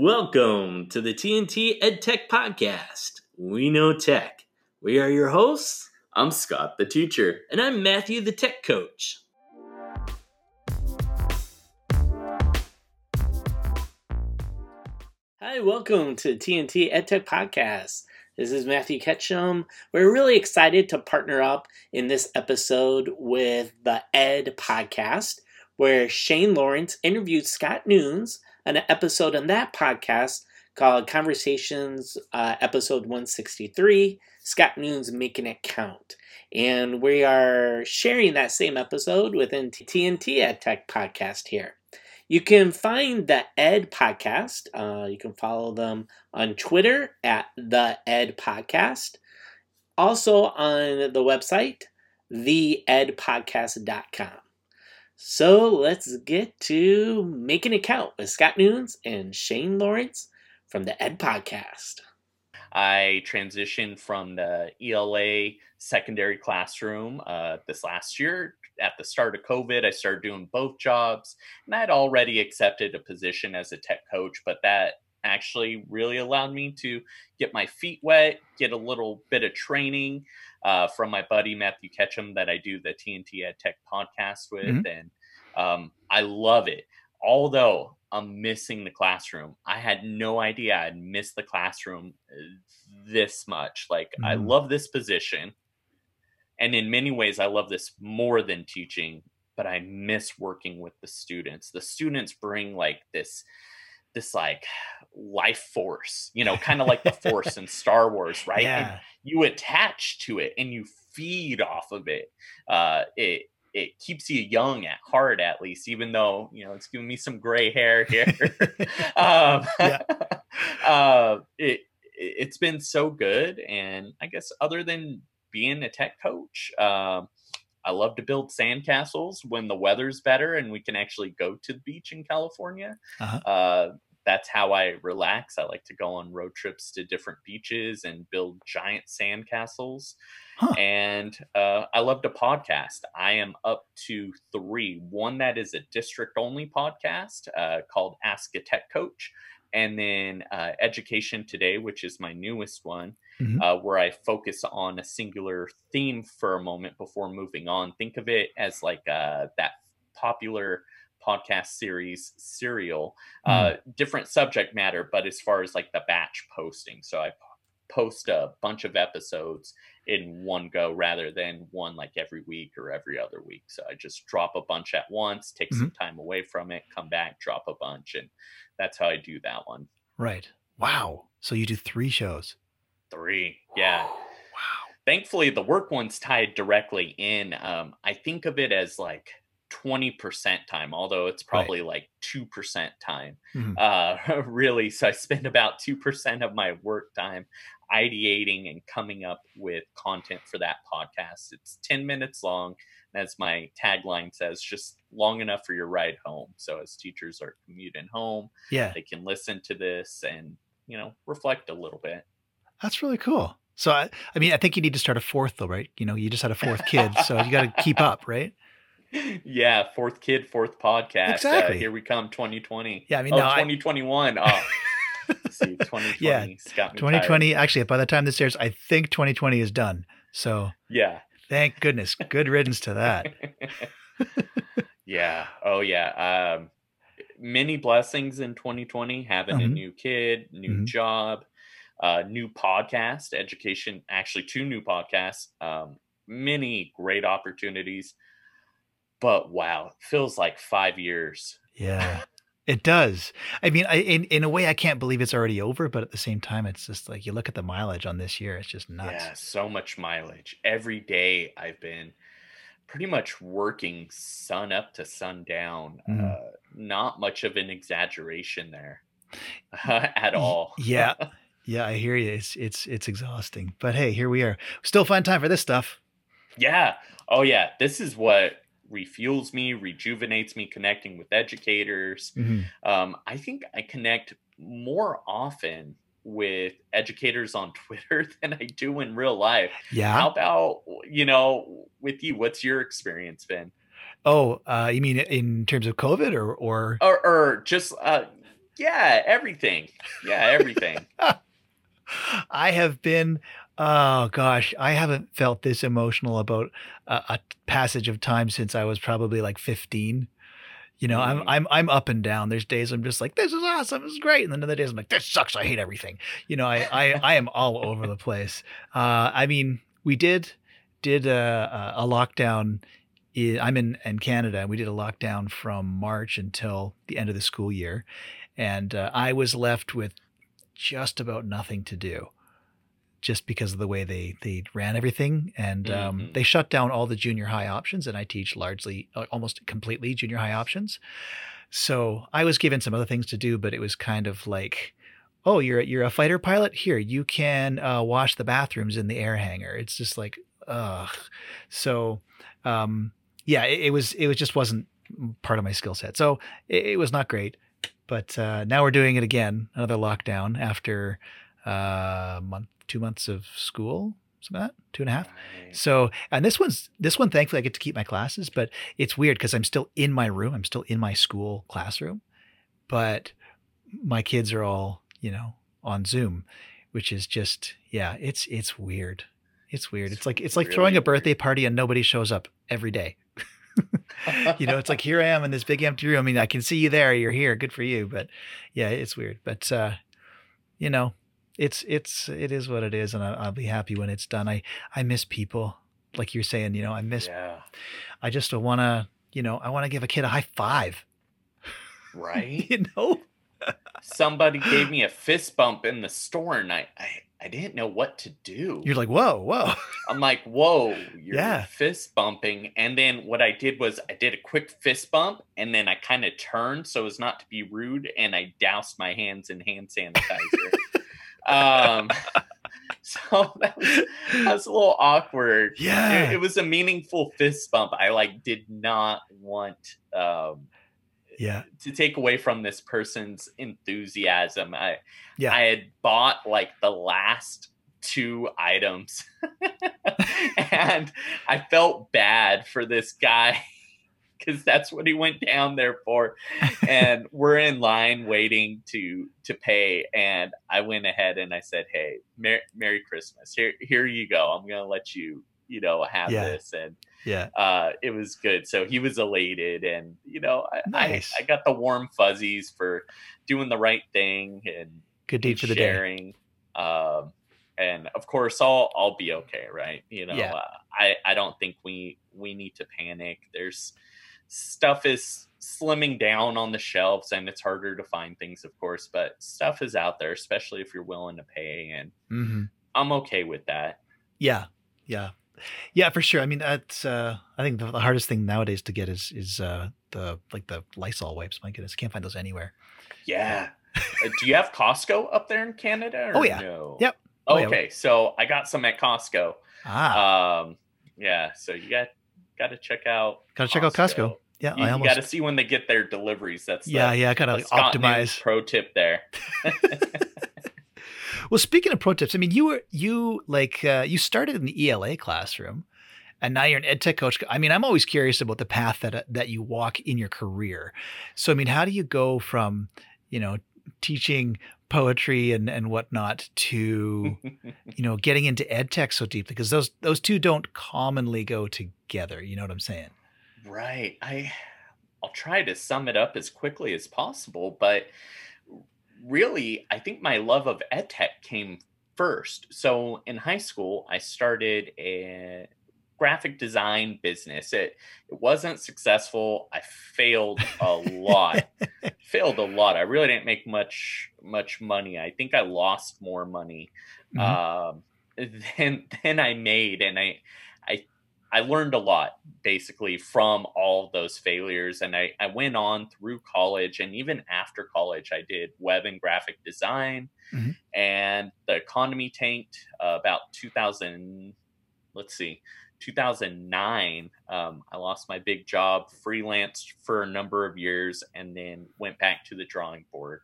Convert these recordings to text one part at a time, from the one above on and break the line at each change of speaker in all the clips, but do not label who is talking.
Welcome to the TNT EdTech Podcast. We know tech. We are your hosts.
I'm Scott, the teacher.
And I'm Matthew, the tech coach. Hi, welcome to TNT EdTech Podcast. This is Matthew Ketchum. We're really excited to partner up in this episode with the Ed Podcast, where Shane Lawrence interviewed Scott Nunes an episode on that podcast called Conversations, uh, episode 163 Scott Nunes Making It Count. And we are sharing that same episode within TNT Ed Tech podcast here. You can find the Ed Podcast. Uh, you can follow them on Twitter at the Ed Podcast. Also on the website, theedpodcast.com. So let's get to making it count with Scott Nunes and Shane Lawrence from the Ed Podcast.
I transitioned from the ELA secondary classroom uh, this last year. At the start of COVID, I started doing both jobs, and I had already accepted a position as a tech coach, but that actually really allowed me to get my feet wet, get a little bit of training uh, from my buddy Matthew Ketchum that I do the TNT Ed Tech podcast with, mm-hmm. and um, I love it. Although I'm missing the classroom, I had no idea I'd miss the classroom uh, this much. Like mm-hmm. I love this position, and in many ways, I love this more than teaching. But I miss working with the students. The students bring like this this like life force, you know, kind of like the force in Star Wars, right? Yeah. And you attach to it and you feed off of it. Uh, it it keeps you young at heart, at least, even though you know it's giving me some gray hair here. um, uh, it it's been so good, and I guess other than being a tech coach. Um, I love to build sandcastles when the weather's better and we can actually go to the beach in California. Uh-huh. Uh, that's how I relax. I like to go on road trips to different beaches and build giant sandcastles. Huh. And uh, I love to podcast. I am up to three. One that is a district only podcast uh, called Ask a Tech Coach. And then uh, Education Today, which is my newest one, mm-hmm. Uh, where I focus on a singular theme for a moment before moving on. Think of it as like uh, that popular podcast series serial mm. uh, different subject matter but as far as like the batch posting so i post a bunch of episodes in one go rather than one like every week or every other week so i just drop a bunch at once take mm-hmm. some time away from it come back drop a bunch and that's how i do that one
right wow so you do three shows
three yeah wow thankfully the work one's tied directly in um, i think of it as like 20% time, although it's probably right. like 2% time. Mm-hmm. Uh, really. So I spend about 2% of my work time ideating and coming up with content for that podcast. It's 10 minutes long. As my tagline says, just long enough for your ride home. So as teachers are commuting home, yeah, they can listen to this and, you know, reflect a little bit.
That's really cool. So I, I mean, I think you need to start a fourth though, right? You know, you just had a fourth kid, so you got to keep up, right?
yeah, fourth kid, fourth podcast. Uh, exactly. Uh, here we come, 2020.
Yeah, I mean,
oh,
no,
2021. I... Oh, see, 2020.
Yeah, 2020. Tired. Actually, by the time this airs, I think 2020 is done. So
yeah,
thank goodness. Good riddance to that.
yeah. Oh yeah. Um, many blessings in 2020. Having mm-hmm. a new kid, new mm-hmm. job, uh, new podcast, education. Actually, two new podcasts. Um, many great opportunities but wow, feels like five years.
Yeah, it does. I mean, I, in in a way, I can't believe it's already over, but at the same time, it's just like you look at the mileage on this year; it's just nuts.
Yeah, so much mileage every day. I've been pretty much working sun up to sun down. Mm. Uh, not much of an exaggeration there uh, at all.
yeah. Yeah, I hear you. It's it's it's exhausting. But hey, here we are. Still find time for this stuff.
Yeah. Oh yeah. This is what refuels me, rejuvenates me connecting with educators. Mm-hmm. Um, I think I connect more often with educators on Twitter than I do in real life.
Yeah.
How about, you know, with you, what's your experience been?
Oh, uh, you mean in terms of COVID or, or,
or, or just, uh, Yeah, everything. Yeah, everything.
I have been, oh gosh, I haven't felt this emotional about a, a passage of time since I was probably like 15. You know, I'm
Mhm.
I'm I'm up and down. There's days I'm just like, this is awesome, this is great, and then other days I'm like, this sucks, I hate everything. You know, I I, I am all over the place. Uh, I mean, we did did a, a lockdown. I'm in in Canada, and we did a lockdown from March until the end of the school year, and uh, I was left with just about nothing to do just because of the way they they ran everything. And um,
Mhm.
they shut down all the junior high options and i teach largely uh, almost completely junior high options. So i was given some other things to do but it was kind of like oh you're you're a fighter pilot? Here you can uh, wash the bathrooms in the air hangar. It's just like ugh. So um yeah it, it was it was just wasn't part of my skill set. So it, it was not great but uh, now we're doing it again another lockdown after uh, a month two months of school something like that two and a half
Right.
so and this one's this one thankfully i get to keep my classes but it's weird because i'm still in my room i'm still in my school classroom but my kids are all you know on zoom which is just yeah it's it's weird it's weird it's
It's
like it's like throwing a birthday
weird.
party and nobody shows up every day you know it's like here i am in this big empty room. I mean i can see you there. You're here. Good for you. But yeah it's weird. But uh you know it's it's it is what it is and I, i'll be happy when it's done. I i miss people. Like you're saying you know i miss
yeah.
i just want to you know i want to give a kid a high five.
Right.
you know?
Somebody gave me a fist bump in the store, and I, I, I didn't know what to do.
you're like whoa whoa
I'm like, whoa, you're
Yeah.
fist bumping. And then what I did was I did a quick fist bump and then I kind of turned so as not to be rude and I doused my hands in hand sanitizer. um, so that was, that was a little awkward.
yeah
It, it was a meaningful fist bump. I like did not want um,
yeah
to take away from this person's enthusiasm. I
Yeah.
I had bought like the last two items and I felt bad for this guy because that's what he went down there for. And we're in line waiting to to pay. And I went ahead and I said, Hey, Mer- Merry Christmas. Here here you go. I'm gonna let you, you know, have
Yeah.
this. And
yeah
uh, it was good. So he was elated, and you know, I,
Nice.
I, I got the warm fuzzies for doing the right thing and,
good deed
and
for the day
sharing. Um, and of course, I'll I'll be okay, right? You know,
Yeah.
uh, I I don't think we we need to panic. There's stuff is slimming down on the shelves, and it's harder to find things, of course, but stuff is out there, especially if you're willing to pay, and
hmm
I'm okay with that.
Yeah, yeah, yeah, for sure. I mean, that's uh, I think the, the hardest thing nowadays to get is is uh, the like the Lysol wipes. My goodness, can't find those anywhere.
Yeah. Uh, do you have Costco up there in Canada? Or
Oh, yeah.
No?
Yep. Oh, yeah.
Okay, so I got some at Costco.
Ah,
Um, yeah, so you got got to check out.
gotta check out Costco. Yeah,
You,
almost.
got to see when they get their deliveries. That's the,
yeah, yeah, I gotta
the Scott Nunes
optimize.
pro tip there.
Well, speaking of pro tips, I mean, you were you like uh, you started in the ELA classroom, and now you're an ed tech coach. I mean, I'm always curious about the path that that you walk in your career. So, I mean, how do you go from you know teaching poetry and and whatnot to you know getting into ed tech so deeply because those those two don't commonly go together. You know what I'm saying?
Right. I I'll try to sum it up as quickly as possible, but really, I think my love of edtech came first. So in high school, I started a graphic design business. It it wasn't successful. I failed a lot. failed a lot. I really didn't make much much money. I think I lost more money
Mhm.
um, than than I made, and I I learned a lot basically from all those failures. And I, I went on through college and even after college, I did web and graphic design.
Mhm.
And the economy tanked uh, about 2000, let's see, 2009. Um, I lost my big job, freelanced for a number of years, and then went back to the drawing board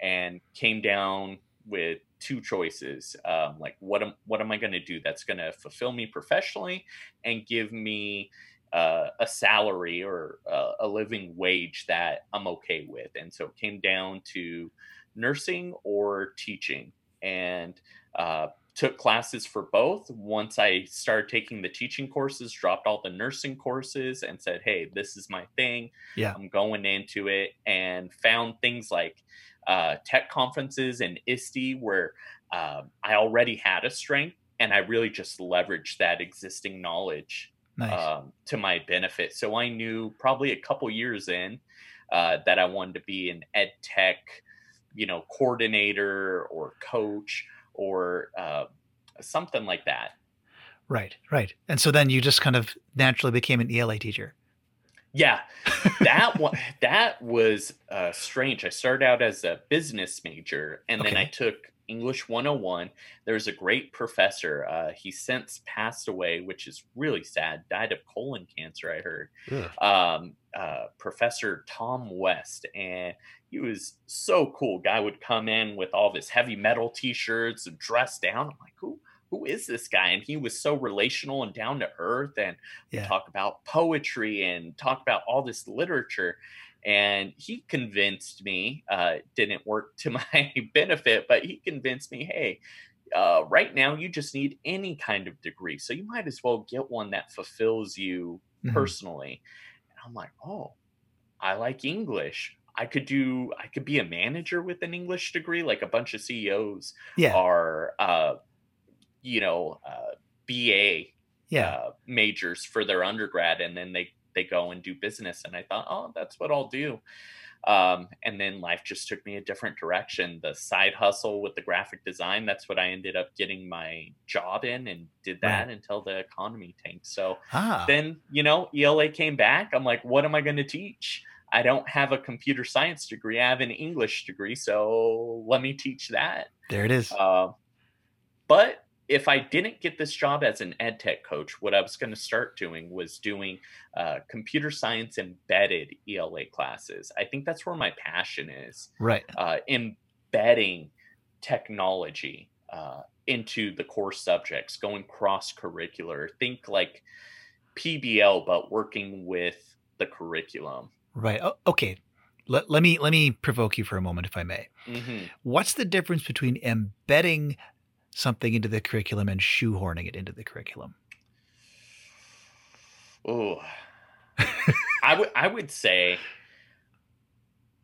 and came down with two choices um, like what am what am i going to do that's going to fulfill me professionally and give me uh, a salary or uh, a living wage that I'm okay with. And so it came down to nursing or teaching. And uh, took classes for both. Once I started taking the teaching courses, dropped all the nursing courses, and said, "Hey, this is my thing.
Yeah.
I'm going into it." And found things like uh, tech conferences and ISTE where uh, I already had a strength, and I really just leveraged that existing knowledge
Nice.
um, to my benefit. So I knew probably a couple years in uh, that I wanted to be an ed tech, you know, coordinator or coach or uh, something like that.
right. Right. And so then you just kind of naturally became an ELA teacher.
Yeah, that one that was uh, strange. I started out as a business major, and then I took English 101. There was a great professor. Uh, he since passed away, which is really sad. Died of colon cancer, I heard. Um, uh, Professor Tom West, and he was so cool. Guy would come in with all of his heavy metal T-shirts and dressed down. I'm like, who who is this guy? And he was so relational and down to earth, and
Yeah.
talk about poetry and talk about all this literature. And he convinced me, uh, didn't work to my benefit, but he convinced me, hey, uh, right now you just need any kind of degree. So you might as well get one that fulfills you
Mhm.
personally. And I'm like, oh, I like English. I could do, I could be a manager with an English degree. Like a bunch of CEOs
Yeah.
are, uh, you know, uh, BA
Yeah.
uh, majors for their undergrad, and then they they go and do business. And I thought, oh, that's what I'll do. Um, and then life just took me a different direction. The side hustle with the graphic design, that's what I ended up getting my job in and did that
Right.
until the economy tanked. So
ah.
then, you know, ELA came back. I'm like, what am I going to teach? I don't have a computer science degree. I have an English degree. So let me teach that.
there it is.
Uh, but if I didn't get this job as an ed tech coach, what I was going to start doing was doing uh, computer science embedded ELA classes. I think that's where my passion is
right.
uh, embedding technology uh, into the core subjects, going cross curricular. Think like PBL, but working with the curriculum.
Right. Oh, okay. Let, let me let me provoke you for a moment, if I may.
hmm
What's the difference between embedding something into the curriculum and shoehorning it into the curriculum?
Oh, I would I would say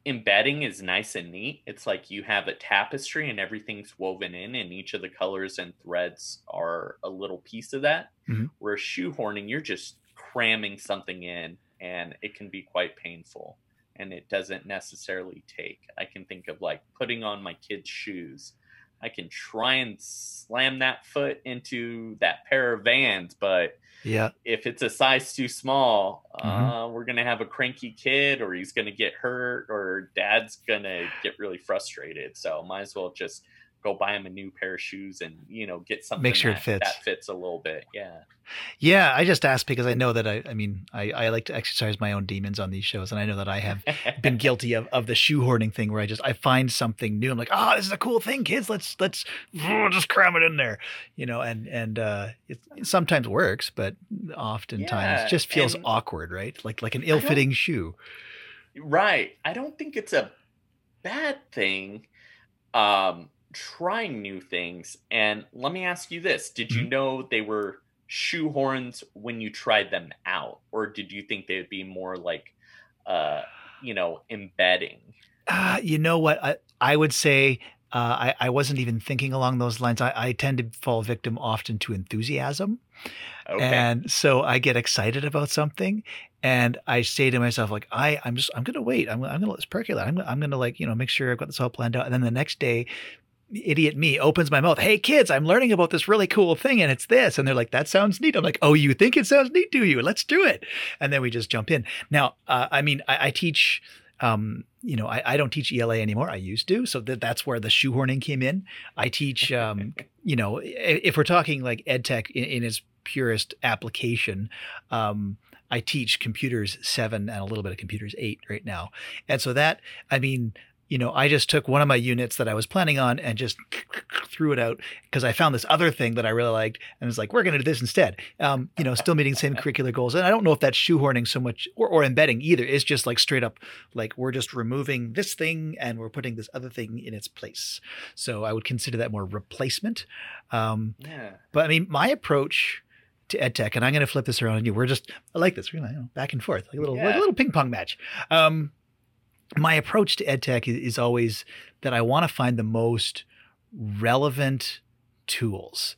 embedding is nice and neat. It's like you have a tapestry and everything's woven in, and each of the colors and threads are a little piece of that.
Mhm.
Where shoehorning, you're just cramming something in, and it can be quite painful, and it doesn't necessarily take. I can think of like putting on my kid's shoes. I can try and slam that foot into that pair of Vans, but
Yeah.
if it's a size too small,
Mhm.
uh, we're gonna have a cranky kid, or he's gonna get hurt, or dad's gonna get really frustrated. So might as well just go buy him a new pair of shoes and you know get something make
sure it
that,
fits.
that fits a little bit. Yeah,
Yeah. I just asked because I know that I, I mean, I, I like to exercise my own demons on these shows. And I know that I have been guilty of, of the shoehorning thing where I just, I find something new. I'm like, oh, this is a cool thing, kids. Let's, let's just cram it in there, you know, and, and, uh, it, it sometimes works, but oftentimes
Yeah,
just feels
and-
awkward, right? Like, like an ill fitting shoe.
right. I don't think it's a bad thing. Um, trying new things. And let me ask you this: Did you
Mhm.
know they were shoehorns when you tried them out, or did you think they would be more like, uh, you know, embedding?
Uh, you know what? I, I would say uh, I, I wasn't even thinking along those lines. I, I tend to fall victim often to enthusiasm.
Okay.
And so I get excited about something and I say to myself, like, I, I'm just, I'm going to wait. I'm, I'm going to let this percolate. I'm, I'm going to like, you know, make sure I've got this all planned out. And then the next day, idiot me opens my mouth. Hey kids, I'm learning about this really cool thing and it's this. And they're like, that sounds neat. I'm like, oh, you think it sounds neat? Do you? Let's do it. And then we just jump in. Now, uh, I mean, I, I teach, um, you know, I, I don't teach ELA anymore. I used to. So that, that's where the shoehorning came in. I teach, um, you know, if we're talking like ed tech in, in its purest application, um, I teach computers seven and a little bit of computers eight right now. And so that, I mean, you know, I just took one of my units that I was planning on and just threw it out because I found this other thing that I really liked and was like, we're going to do this instead. Um, you know, still meeting the same curricular goals. And I don't know if that's shoehorning so much or, or embedding either. It's just like straight up, like we're just removing this thing and we're putting this other thing in its place. So I would consider that more replacement. Um,
Yeah.
but I mean, my approach to ed tech, and I'm going to flip this around on you. We're just I like this. We're gonna, you know, back and forth, like a little like a little ping pong match. Um, my approach to ed tech is, always that I want to find the most relevant tools.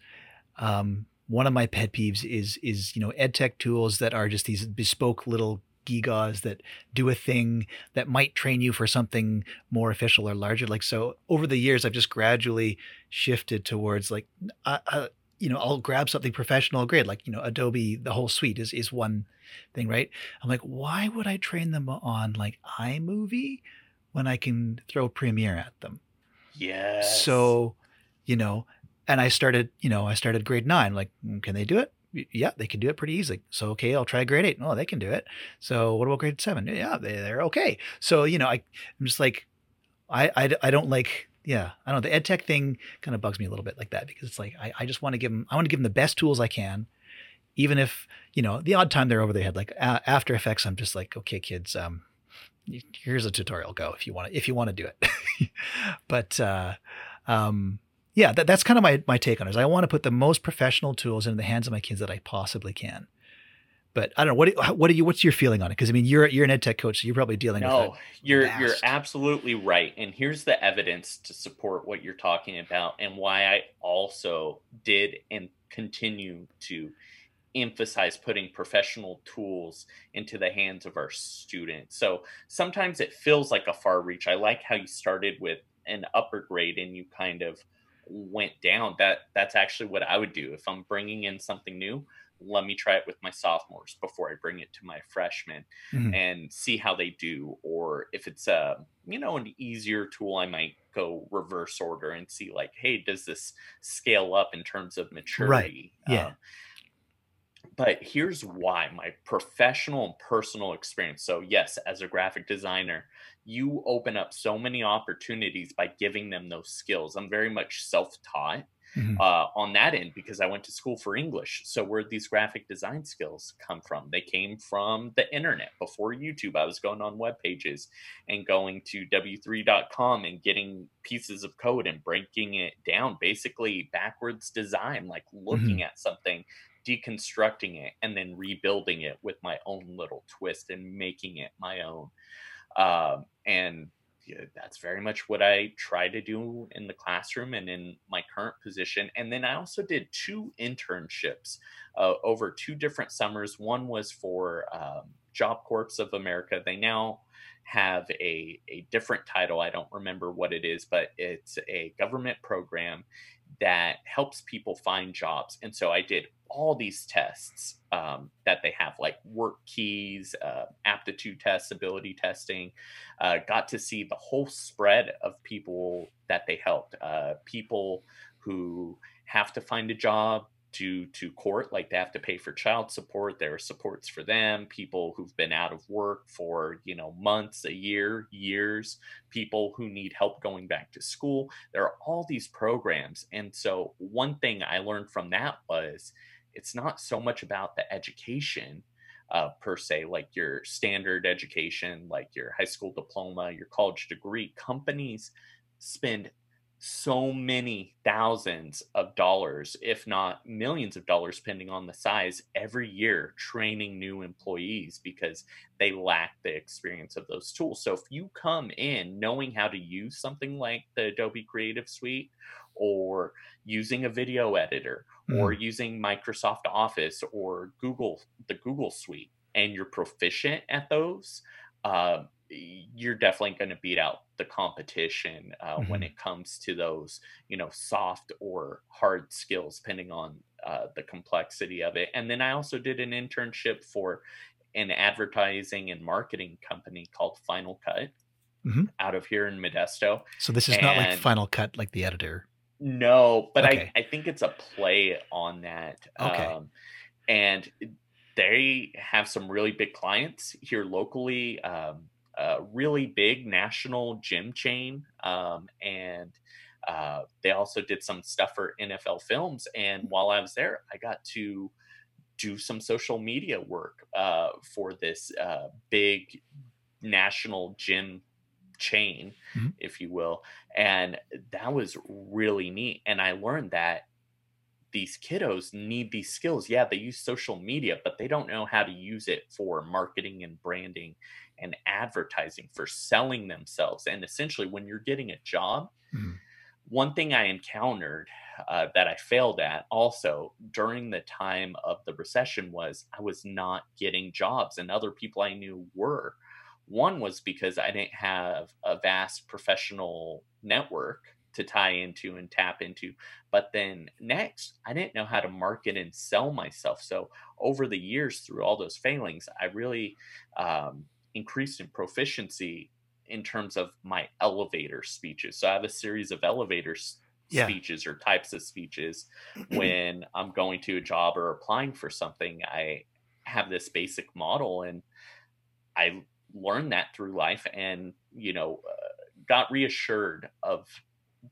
Um, one of my pet peeves is is you know ed tech tools that are just these bespoke little gigas that do a thing that might train you for something more official or larger. Like so, over the years, I've just gradually shifted towards like uh, uh, you know I'll grab something professional grade like you know Adobe the whole suite is is one thing right? I'm like why would I train them on like iMovie when I can throw Premiere at them?
Yes.
so you know and I started you know I started grade 9 like "Mm, can they do it? Yeah they can do it pretty easily. So okay I'll try grade 8 oh they can do it. So what about grade 7 yeah they, they're okay. So you know I I'm just like I, I, I don't like yeah I don't know the ed tech thing kind of bugs me a little bit like that because it's like I, I just want to give them I want to give them the best tools I can even if you know the odd time they're over their head like a After Effects I'm just like okay kids um here's a tutorial go if you want to if you want to do it. But uh um yeah that, that's kind of my my take on it is I want to put the most professional tools in the hands of my kids that I possibly can but I don't know what do- what are you what's your feeling on it because I mean you're you're an ed tech coach so you're probably dealing with
No, you're you're absolutely right. And here's the evidence to support what you're talking about and why I also did and continue to emphasize putting professional tools into the hands of our students. So sometimes it feels like a far reach. I like how you started with an upper grade and you kind of went down. That that's actually what I would do if I'm bringing in something new. Let me try it with my sophomores before I bring it to my freshmen
Mhm.
and see how they do or if it's a you know an easier tool i might go reverse order and see like hey does this scale up in terms of maturity?
Yeah.
Um, but here's why my professional and personal experience. So yes as a graphic designer you open up so many opportunities by giving them those skills. I'm very much self-taught
Mhm.
uh, on that end because I went to school for English. So where these graphic design skills come from? They came from the internet before YouTube. I was going on web pages and going to w3.com and getting pieces of code and breaking it down, basically backwards design, like looking at something, deconstructing it, and then rebuilding it with my own little twist and making it my own. Um, and that's very much what I try to do in the classroom and in my current position. And then I also did two internships uh, over two different summers. One was for um, Job Corps of America. They now have a, a different title. I don't remember what it is, but it's a government program that helps people find jobs. And so I did all these tests um, that they have, like work keys, uh, aptitude tests, ability testing. Uh, got to see the whole spread of people that they helped. Uh, people who have to find a job due to court, like they have to pay for child support. There are supports for them. People who've been out of work for you know months, a year, years. People who need help going back to school. There are all these programs, and so one thing I learned from that was it's not so much about the education uh, per se, like your standard education, like your high school diploma, your college degree. Companies spend so many thousands of dollars, if not millions of dollars, depending on the size, every year training new employees because they lack the experience of those tools. So if you come in knowing how to use something like the Adobe Creative Suite or using a video editor or using Microsoft Office or Google, the Google Suite, and you're proficient at those, uh, you're definitely going to beat out the competition uh, when
Mhm.
it comes to those, you know, soft or hard skills, depending on uh, the complexity of it. And then I also did an internship for an advertising and marketing company called Final Cut
Mhm.
out of here in Modesto.
So this is not like Final Cut, like the editor.
No, but
Okay.
I, I think it's a play on that.
Okay.
Um, and they have some really big clients here locally. Um, a really big national gym chain, um, and uh, they also did some stuff for NFL Films. And while I was there, I got to do some social media work uh, for this uh, big national gym chain, mm-hmm. if you will. And that was really neat. And I learned that these kiddos need these skills. Yeah, they use social media, but they don't know how to use it for marketing and branding and advertising, for selling themselves. And essentially, when you're getting a job, mm-hmm. one thing I encountered uh, that I failed at also during the time of the recession was I was not getting jobs, and other people I knew were. One was because I didn't have a vast professional network to tie into and tap into. But then next, I didn't know how to market and sell myself. So over the years, through all those failings, I really um, increased in proficiency in terms of my elevator speeches. So I have a series of elevator yeah. speeches or types of speeches when I'm going to a job or applying for something. I have this basic model and I learned that through life and, you know, uh, got reassured of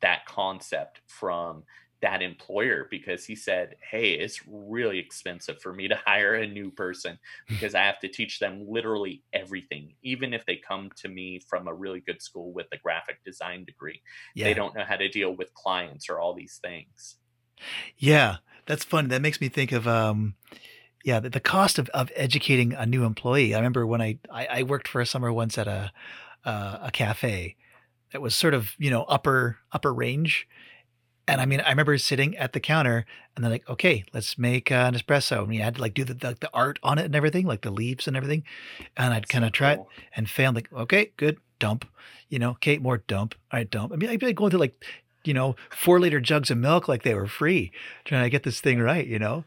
that concept from that employer because he said, Hey, it's really expensive for me to hire a new person because I have to teach them literally everything. Even if they come to me from a really good school with a graphic design degree, yeah. they don't know how to deal with clients or all these things.
Yeah, that's fun. That makes me think of, um, yeah, the, the cost of, of educating a new employee. I remember when I, I, I worked for a summer once at a, uh, a cafe that was sort of you know upper upper range and I mean, I remember sitting at the counter and they're like, okay, let's make uh, an espresso. And you had to like do the, the, the, art on it and everything, like the leaves and everything. And I'd kind of so try cool. it and fail. Like, okay, good, dump. You know, okay, more dump. All right, dump. I mean, I'd be like going through like, you know, four liter jugs of milk like they were free, trying to get this thing right, you know?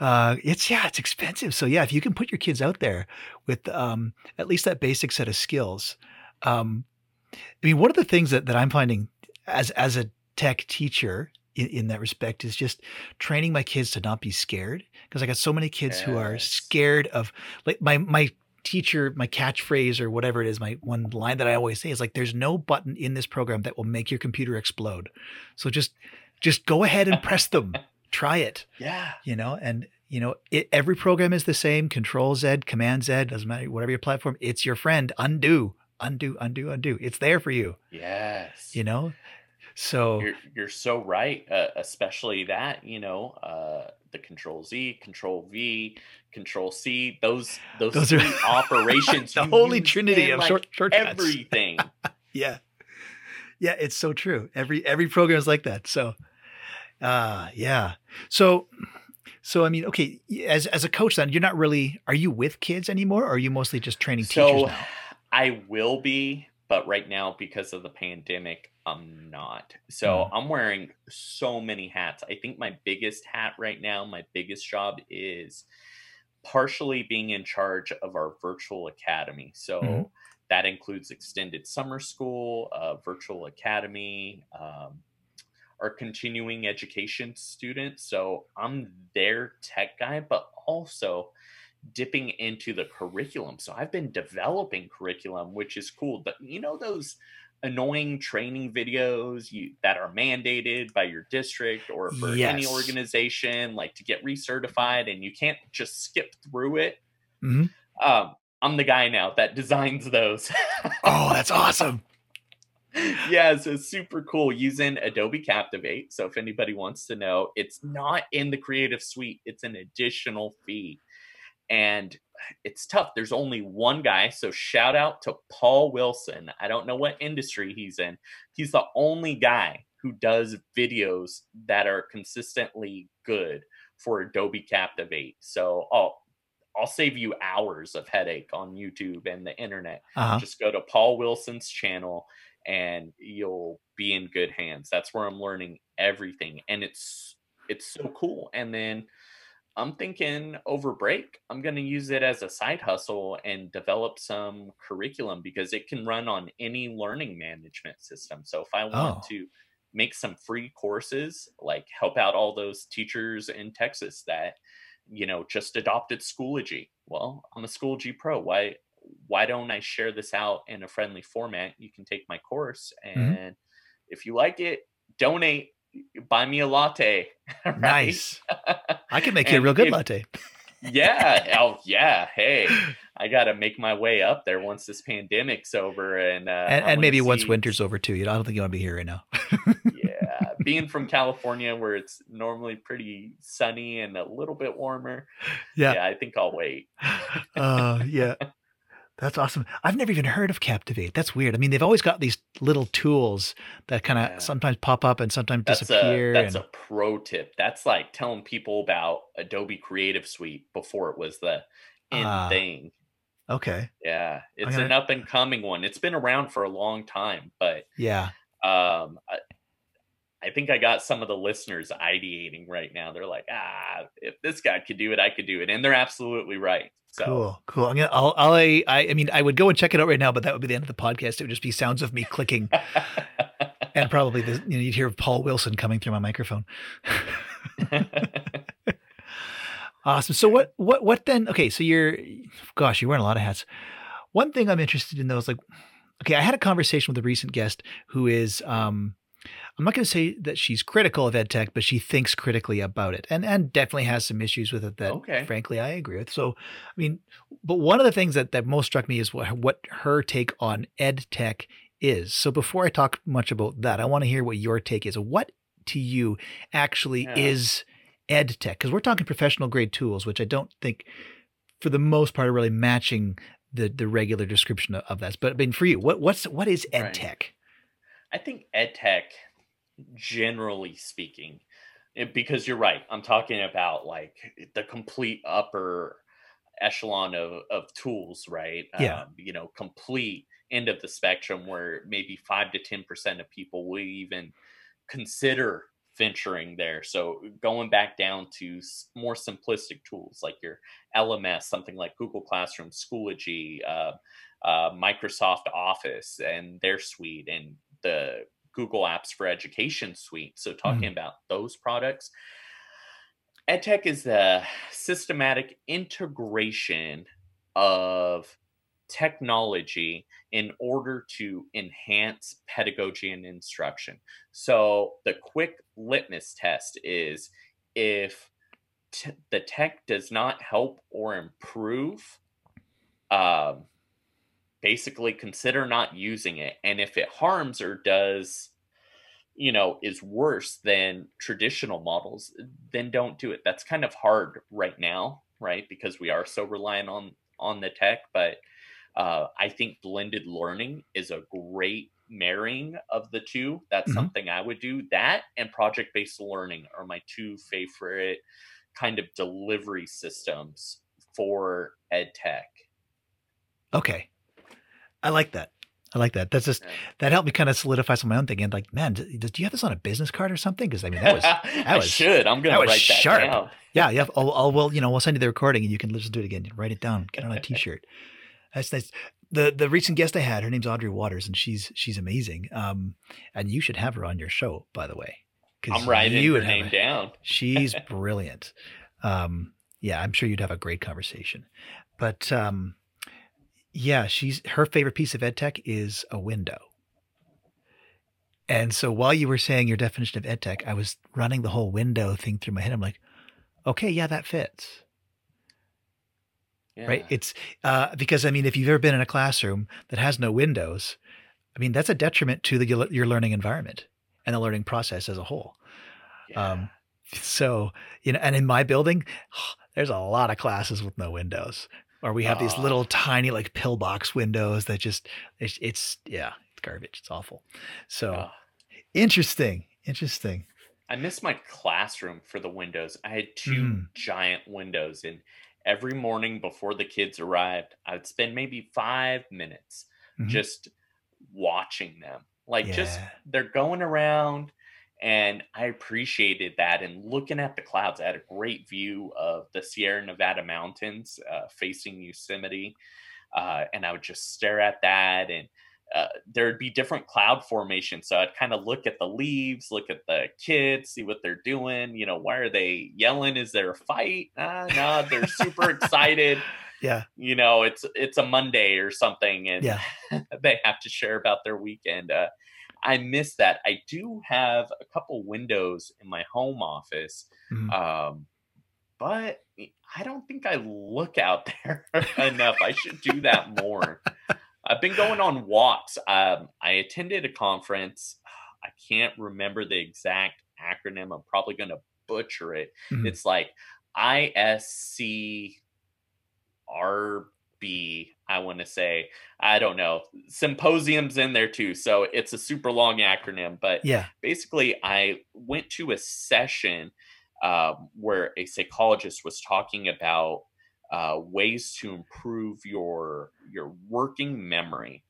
Uh, it's, yeah, it's expensive. So, yeah, if you can put your kids out there with um, at least that basic set of skills, um, I mean, one of the things that, that I'm finding as as a tech teacher in, in that respect is just training my kids to not be scared because I got so many kids yes. who are scared of like my my teacher my catchphrase or whatever it is my one line that I always say is like there's no button in this program that will make your computer explode. So just just go ahead and press them. Try it.
Yeah.
You know, and you know, it, every program is the same. Control Z, Command Z, doesn't matter, whatever your platform. It's your friend. Undo undo, undo, undo. It's there for you.
Yes.
You know? So
you're, you're so right, uh, especially that, you know, uh, the control Z, control V, control C, those, those, those are operations,
the holy trinity of like short, shortcuts.
everything.
yeah. Yeah. It's so true. Every, every program is like that. So, uh, yeah. So, so I mean, okay, as as a coach, then you're not really. Are you with kids anymore, or are you mostly just training so, teachers now?
I will be, but right now because of the pandemic, I'm not. So mm. I'm wearing so many hats. I think my biggest hat right now, my biggest job is partially being in charge of our virtual academy. So mm. that includes extended summer school, uh, virtual academy, um, our continuing education students. So I'm their tech guy, but also dipping into the curriculum. So I've been developing curriculum, which is cool. But you know those annoying training videos you, that are mandated by your district or for yes. any organization, like to get recertified, and you can't just skip through it. Mm-hmm. Um, I'm the guy now that designs those.
oh, that's awesome.
yeah, so super cool using Adobe Captivate. So if anybody wants to know, it's not in the Creative Suite, it's an additional fee and it's tough. There's only one guy. So shout out to Paul Wilson. I don't know what industry he's in. He's the only guy who does videos that are consistently good for Adobe Captivate. So I'll I'll save you hours of headache on YouTube and the internet. Uh-huh. Just go to Paul Wilson's channel and you'll be in good hands. That's where I'm learning everything. And it's it's so cool. And then I'm thinking over break, I'm going to use it as a side hustle and develop some curriculum because it can run on any learning management system. So if I want oh. to make some free courses, like help out all those teachers in Texas that, you know, just adopted Schoology. Well, I'm a Schoology pro. Why why don't I share this out in a friendly format? You can take my course,
Mm-hmm.
and if you like it, donate. Buy me a latte. right?
Nice. I can make you a real good
if-
latte.
yeah. Oh, yeah. Hey, I got to make my way up there once this pandemic's over, and uh,
and, and maybe
wanna
once winter's over too. You know, I don't think you want to be here right now.
yeah, being from California, where it's normally pretty sunny and a little bit warmer.
Yeah.
yeah I think I'll wait.
uh, yeah. That's awesome. I've never even heard of Captivate. That's weird. I mean, they've always got these little tools that kind of
Yeah.
sometimes pop up and sometimes
That's
disappear.
a that's
and,
a pro tip. That's like telling people about Adobe Creative Suite before it was the in
Ah.
thing.
okay.
Yeah, it's
gonna-
an up and coming one. It's been around for a long time, but
Yeah.
um, I, think I got some of the listeners ideating right now. They're like, ah, if this guy could do it, I could do it, and they're absolutely right. So
Cool. Cool. I'm gonna. I'll. I'll I. I mean, I would go and check it out right now, but that would be the end of the podcast. It would just be sounds of me clicking, and probably the, you know, you'd hear Paul Wilson coming through my microphone. Awesome. So what what what then? Okay, so you're gosh, you're wearing a lot of hats. One thing I'm interested in though is like okay, I had a conversation with a recent guest who is um I'm not going to say that she's critical of ed tech, but she thinks critically about it and and definitely has some issues with it that
Okay.
frankly I agree with. So I mean, but one of the things that that most struck me is what what her take on ed tech is. So before I talk much about that, I want to hear what your take is. What to you actually
Yeah.
is ed tech? Because we're talking professional grade tools, which I don't think, for the most part, are really matching the the regular description of, of that. But I mean, for you, what what's what is ed
Right. I think edtech, generally speaking, it- because you're right, I'm talking about like the complete upper echelon of, of tools, right?
Yeah.
Um, you know, complete end of the spectrum where maybe five to 10% of people will even consider venturing there. So going back down to more simplistic tools like your LMS, something like Google Classroom, Schoology, uh, uh, Microsoft Office and their suite, and the Google Apps for Education suite. So talking about those products. EdTech is the systematic integration of technology in order to enhance pedagogy and instruction. So the quick litmus test is if t- the tech does not help or improve, um, basically consider not using it. And if it harms or does, you know, is worse than traditional models, then don't do it. That's kind of hard right now, right? Because we are so reliant on on the tech, but uh, I think blended learning is a great marrying of the two. That's
Mhm.
something I would do. That and project based learning are my two favorite kind of delivery systems for ed tech.
Okay, I like that. I like that. That's just that helped me kind of solidify some of my own thinking. Like, man, do, do you have this on a business card or something? Because I mean, that was
I
was-
should. I'm gonna
was
write that
sharp.
down.
Yeah, yeah. I'll, I'll, well, you know, we'll send you the recording and you can listen to it again. Write it down. Get on a T-shirt. That's nice. The the recent guest I had, her name's Audrey Watters, and she's she's amazing. Um, and you should have her on your show, by the way.
I'm writing
you
her name
a-
down.
She's brilliant. Um, yeah, I'm sure you'd have a great conversation. But um, yeah, she's her favorite piece of ed tech is a window. And so while you were saying your definition of ed tech, I was running the whole window thing through my head. I'm like, okay, yeah, that fits. Right. It's uh, because I mean, if you've ever been in a classroom that has no windows, I mean, that's a detriment to the your learning environment and the learning process as a whole.
Yeah.
Um, so, you know, and in my building, there's a lot of classes with no windows, or we have these
Ah.
little tiny like pillbox windows that just, it's, it's yeah, it's garbage. It's awful. So
Ugh.
interesting. Interesting.
I miss my classroom for the windows. I had two
Mm.
giant windows, and every morning before the kids arrived, I'd spend maybe five minutes
Mhm.
just watching them. Like, just they're going around, and I appreciated that. And looking at the clouds, I had a great view of the Sierra Nevada mountains uh, facing Yosemite, uh, and I would just stare at that and uh, there'd be different cloud formations. So I'd kind of look at the leaves, look at the kids, see what they're doing. You know, why are they yelling? Is there a fight? Ah, no, they're super excited.
Yeah.
you know, it's it's a Monday or something, and
Yeah.
they have to share about their weekend. Uh, I miss that. I do have a couple windows in my home office,
Mhm.
um, but I don't think I look out there enough. I should do that more. I've been going on walks. Um, I attended a conference. I can't remember the exact acronym. I'm probably going to butcher it.
Mhm.
It's like ISCRB, I want to say. I don't know. Symposium's in there too. So it's a super long acronym, but
Yeah.
basically i went to a session um, where a psychologist was talking about uh, ways to improve your your working memory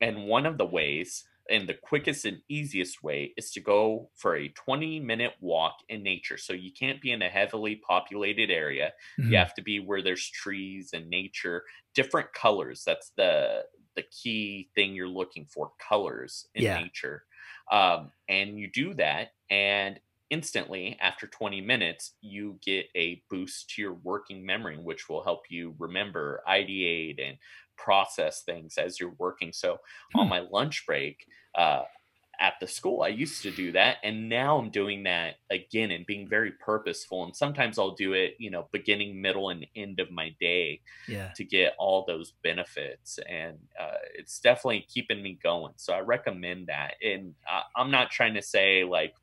and one of the ways and the quickest and easiest way is to go for a 20 minute walk in nature so you can't be in a heavily populated area
Mhm.
you have to be where there's trees and nature different colors that's the the key thing you're looking for colors in
Yeah.
nature um, and you do that and instantly after 20 minutes you get a boost to your working memory which will help you remember ideate and process things as you're working so on
Hmm.
my lunch break uh, at the school i used to do that and now i'm doing that again and being very purposeful and sometimes i'll do it you know beginning middle and end of my day
Yeah.
to get all those benefits and uh, it's definitely keeping me going so i recommend that and I, i'm not trying to say like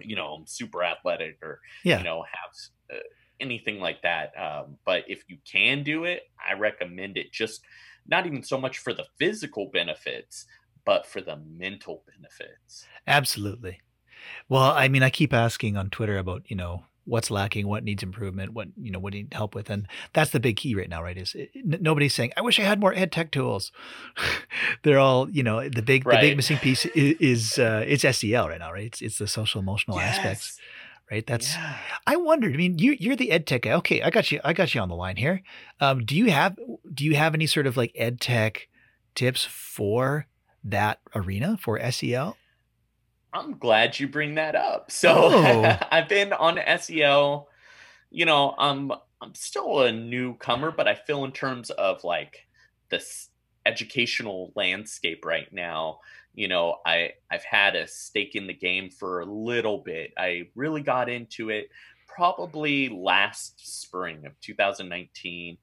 you know i'm super athletic or
Yeah.
you know have uh, anything like that um, but if you can do it i recommend it just not even so much for the physical benefits but for the mental benefits
Absolutely. Well, I mean, I keep asking on Twitter about, you know, what's lacking, what needs improvement, what, you know, what do you need help with. And that's the big key right now, right? Is it, n- nobody's saying, I wish I had more ed tech tools. They're all, you know, the big, the big missing piece is, is uh, it's SEL right now, right? It's, it's the social emotional aspects,
Yes.
Right? That's,
Yeah.
I wondered, I mean, you, you're the ed tech guy. Okay. I got you. I got you on the line here. Um, do you have, do you have any sort of like ed tech tips for that arena for SEL?
I'm glad you bring that up. So
Oh.
I've been on SEL. You know, I'm I'm still a newcomer, but I feel in terms of like this educational landscape right now. You know, I I've had a stake in the game for a little bit. I really got into it probably last spring of 2019.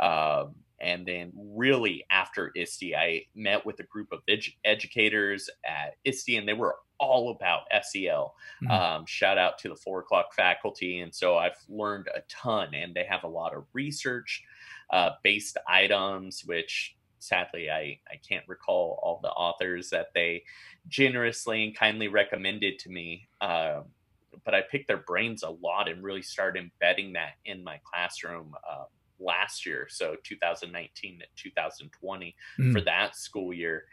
Um, and then really after ISTE, I met with a group of edu- educators at ISTE, and they were all about SEL.
Mhm.
Um, shout out to the four o'clock faculty. And so I've learned a ton, and they have a lot of research uh, based items, which sadly I, I can't recall all the authors that they generously and kindly recommended to me. Um, but I picked their brains a lot and really started embedding that in my classroom uh, last year. So 2019 to 2020 for
Mm.
that school year.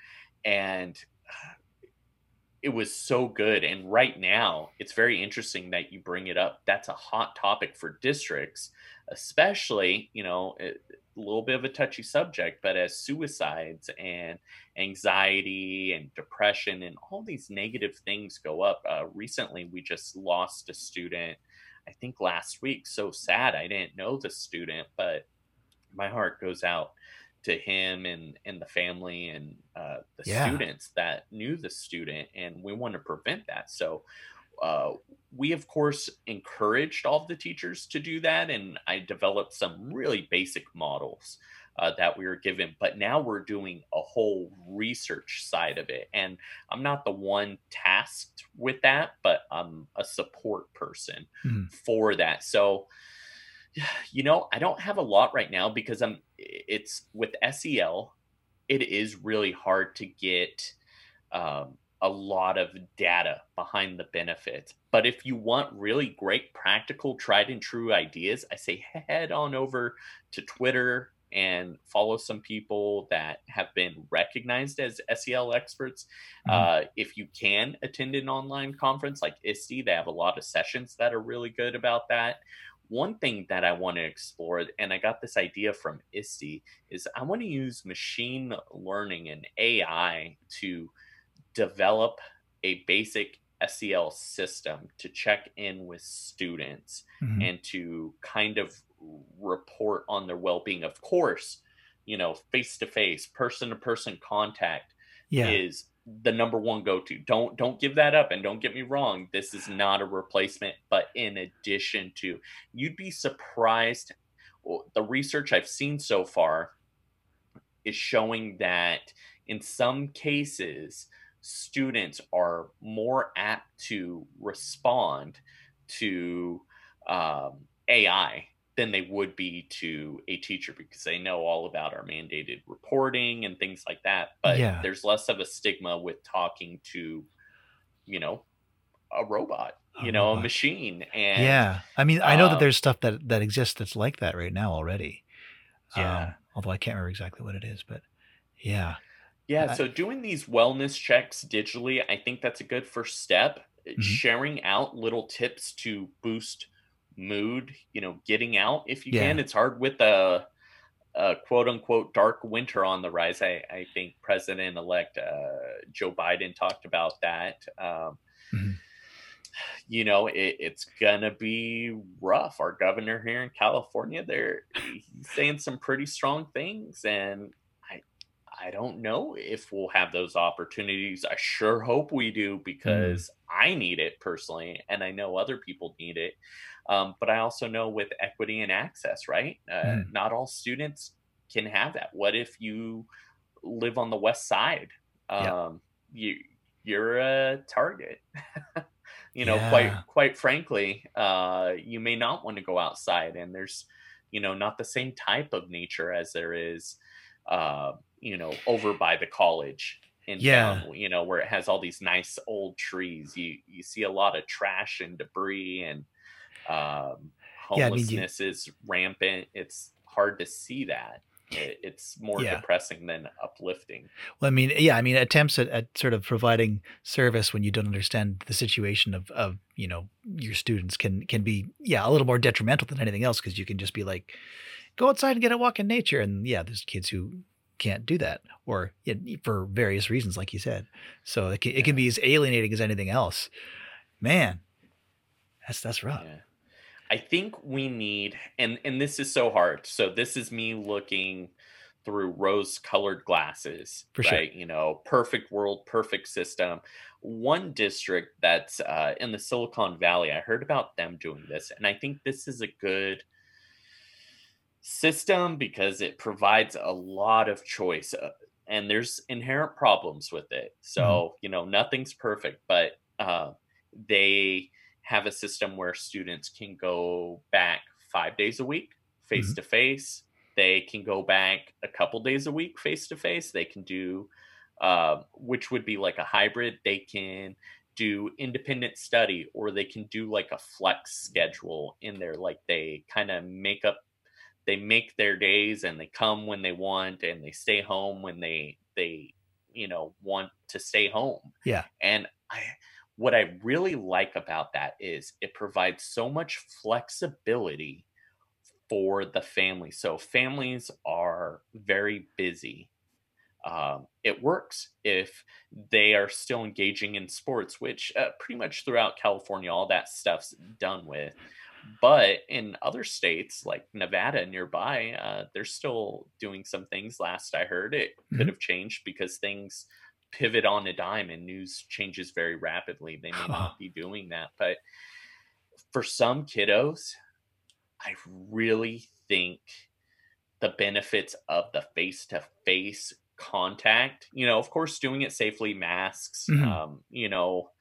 And uh, it was so good. And right now, it's very interesting that you bring it up. That's a hot topic for districts, especially, you know, a little bit of a touchy subject, but as suicides and anxiety and depression and all these negative things go up. Uh, recently, we just lost a student, I think last week. So sad. I didn't know the student, but my heart goes out to him and and the family and uh, the
Yeah.
students that knew the student and we want to prevent that so uh, we of course encouraged all the teachers to do that and i developed some really basic models uh, that we were given but now we're doing a whole research side of it and i'm not the one tasked with that but i'm a support person
Mhm.
for that so you know i don't have a lot right now because i'm it's with sel it is really hard to get um, a lot of data behind the benefits. But if you want really great practical tried and true ideas i say head on over to twitter and follow some people that have been recognized as sel experts.
Mhm.
uh, if you can attend an online conference like ISTE, they have a lot of sessions that are really good about that. One thing that I want to explore, and I got this idea from ISTE, is I want to use machine learning and AI to develop a basic SEL system to check in with students
Mhm.
and to kind of report on their well-being of course you know face to face person to person contact
Yeah.
is the number one go-to don't don't give that up and don't get me wrong this is not a replacement but in addition to you'd be surprised the research i've seen so far is showing that in some cases students are more apt to respond to um, ai than they would be to a teacher because they know all about our mandated reporting and things like that. But
Yeah.
there's less of a stigma with talking to, you know, a robot,
A
you know, a machine. And
yeah. I mean, I know that
um,
there's stuff that that exists that's like that right now already.
Yeah.
Um, although I can't remember exactly what it is, but yeah.
Yeah, so doing these wellness checks digitally, I think that's a good first step.
Mm-hmm.
Sharing out little tips to boost mood, you know, getting out if you
Yeah.
can. It's hard with a, a quote unquote dark winter on the rise. I, I think President elect uh, Joe Biden talked about that. Um,
Mhm.
You know, it, it's gonna be rough. Our governor here in California, there he's saying some pretty strong things, and I don't know if we'll have those opportunities. I sure hope we do because I need it personally, and I know other people need it. Um, but I also know with equity and access, right? Uh,
Mhm.
Not all students can have that. What if you live on the west side? Um,
Yeah.
You you're a target. you know,
Yeah.
quite quite frankly, uh, you may not want to go outside, and there's you know not the same type of nature as there is uh, you know, over by the college in
Yeah.
town, you know, where it has all these nice old trees. You you see a lot of trash and debris and um
Yeah, I mean, you-
homelessness is rampant. It's hard to see that. It's more
Yeah.
depressing than uplifting.
Well, I mean, yeah, I mean, attempts at, at sort of providing service when you don't understand the situation of, of you know your students can can be yeah a little more detrimental than anything else because you can just be like, go outside and get a walk in nature, and yeah, there's kids who can't do that or yeah, for various reasons, like you said. So it can, it can be as alienating as anything else. Man, that's that's rough.
Yeah. I think we need and and this is so hard. So this is me looking through rose colored glasses,
For sure.
right? You know, perfect world, perfect system. One district that's uh, in the Silicon Valley, I heard about them doing this, and I think this is a good system because it provides a lot of choice uh, and there's inherent problems with it. So you know nothing's perfect but uh, they have a system where students can go back five days a week face to face. They can go back a couple days a week face to face. They can do uh, which would be like a hybrid. They can do independent study or they can do like a flex schedule in there like they kind of make up they make their days and they come when they want and they stay home when they they you know want to stay home.
Yeah.
and i what i really like about that is it provides so much flexibility for the family. So families are very busy. Um, it works if they are still engaging in sports which uh, pretty much throughout california all that stuff's done with but in other states like Nevada nearby, uh, they're still doing some things. Last I heard, it could
Mhm.
have changed because things pivot on a dime and news changes very rapidly. They may not be doing that, but for some kiddos, I really think the benefits of the face to face contact, you know, of course, doing it safely, masks,
Mhm.
um, you know,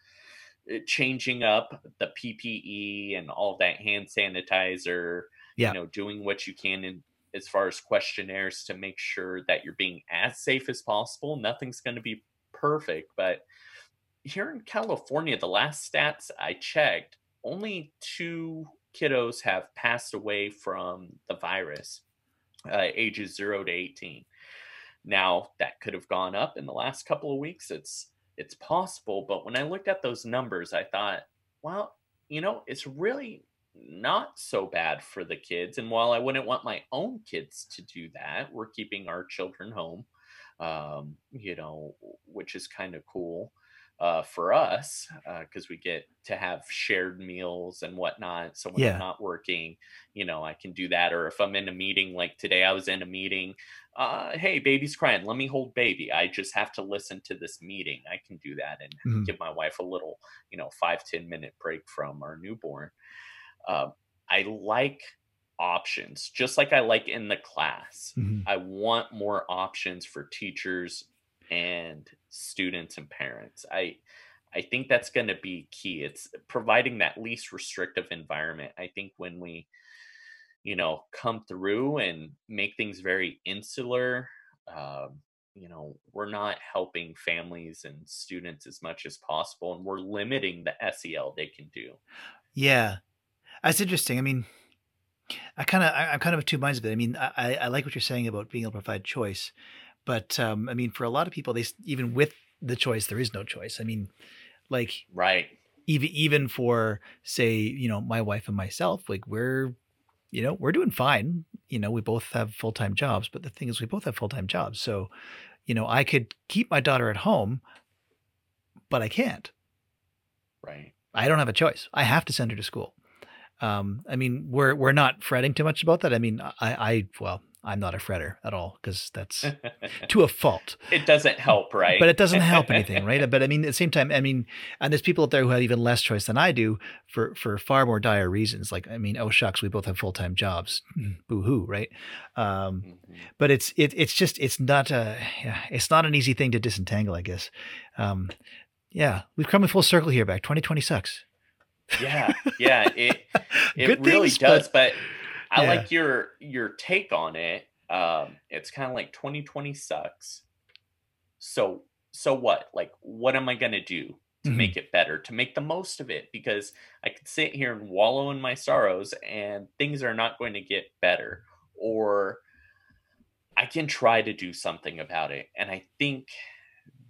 changing up the PPE and all that hand sanitizer,
Yeah.
you know, doing what you can in as far as questionnaires to make sure that you're being as safe as possible. Nothing's going to be perfect, but here in California, the last stats I checked, only two kiddos have passed away from the virus, uh, ages zero to 18. Now, that could have gone up in the last couple of weeks. It's it's possible, but when I looked at those numbers, I thought, well, you know, it's really not so bad for the kids. And while I wouldn't want my own kids to do that, we're keeping our children home, um, you know, which is kind of cool. Uh, for us because uh, we get to have shared meals and whatnot. So when
Yeah.
I'm not working, you know, I can do that. Or if I'm in a meeting, like today, I was in a meeting. Uh, hey, baby's crying. Let me hold baby. I just have to listen to this meeting. I can do that and
Mhm.
give my wife a little, you know, five ten minute break from our newborn. Uh, I like options, just like I like in the class.
Mhm.
I want more options for teachers and students and parents. I I think that's going to be key. It's providing that least restrictive environment. I think when we you know come through and make things very insular um, you know we're not helping families and students as much as possible and we're limiting the sel they can do
Yeah, that's interesting. I mean, I kind of, I'm kind of of two minds of it. I mean, I I like what you're saying about being able to provide choice, but um, I mean, for a lot of people, they even with the choice, there is no choice. I mean, like
right
even even for say, you know, my wife and myself, like we're, you know, we're doing fine. You know, we both have full time jobs, but the thing is, we both have full time jobs. So, you know, I could keep my daughter at home, but I can't.
right
I don't have a choice. I have to send her to school. Um, I mean, we're we're not fretting too much about that. I mean, I, I well, I'm not a fretter at all because that's to a fault.
it doesn't help right
But it doesn't help anything, right? But I mean, at the same time, I mean, and there's people out there who have even less choice than I do for for far more dire reasons. Like, I mean, oh shucks, we both have full time jobs. Boo hoo, right? Um,
Mhm.
but it's it, it's just it's not a it's not an easy thing to disentangle, I guess. Um, yeah, we've come in full circle here. Back 2020 sucks.
yeah yeah it it
Good
really
things,
does but, i
yeah.
like your your take on it. Um it's kind of like 2020 sucks. So so what? Like what am i going to do to
Mhm.
make it better to make the most of it? Because i could sit here and wallow in my sorrows and things are not going to get better. Or i can try to do something about it and i think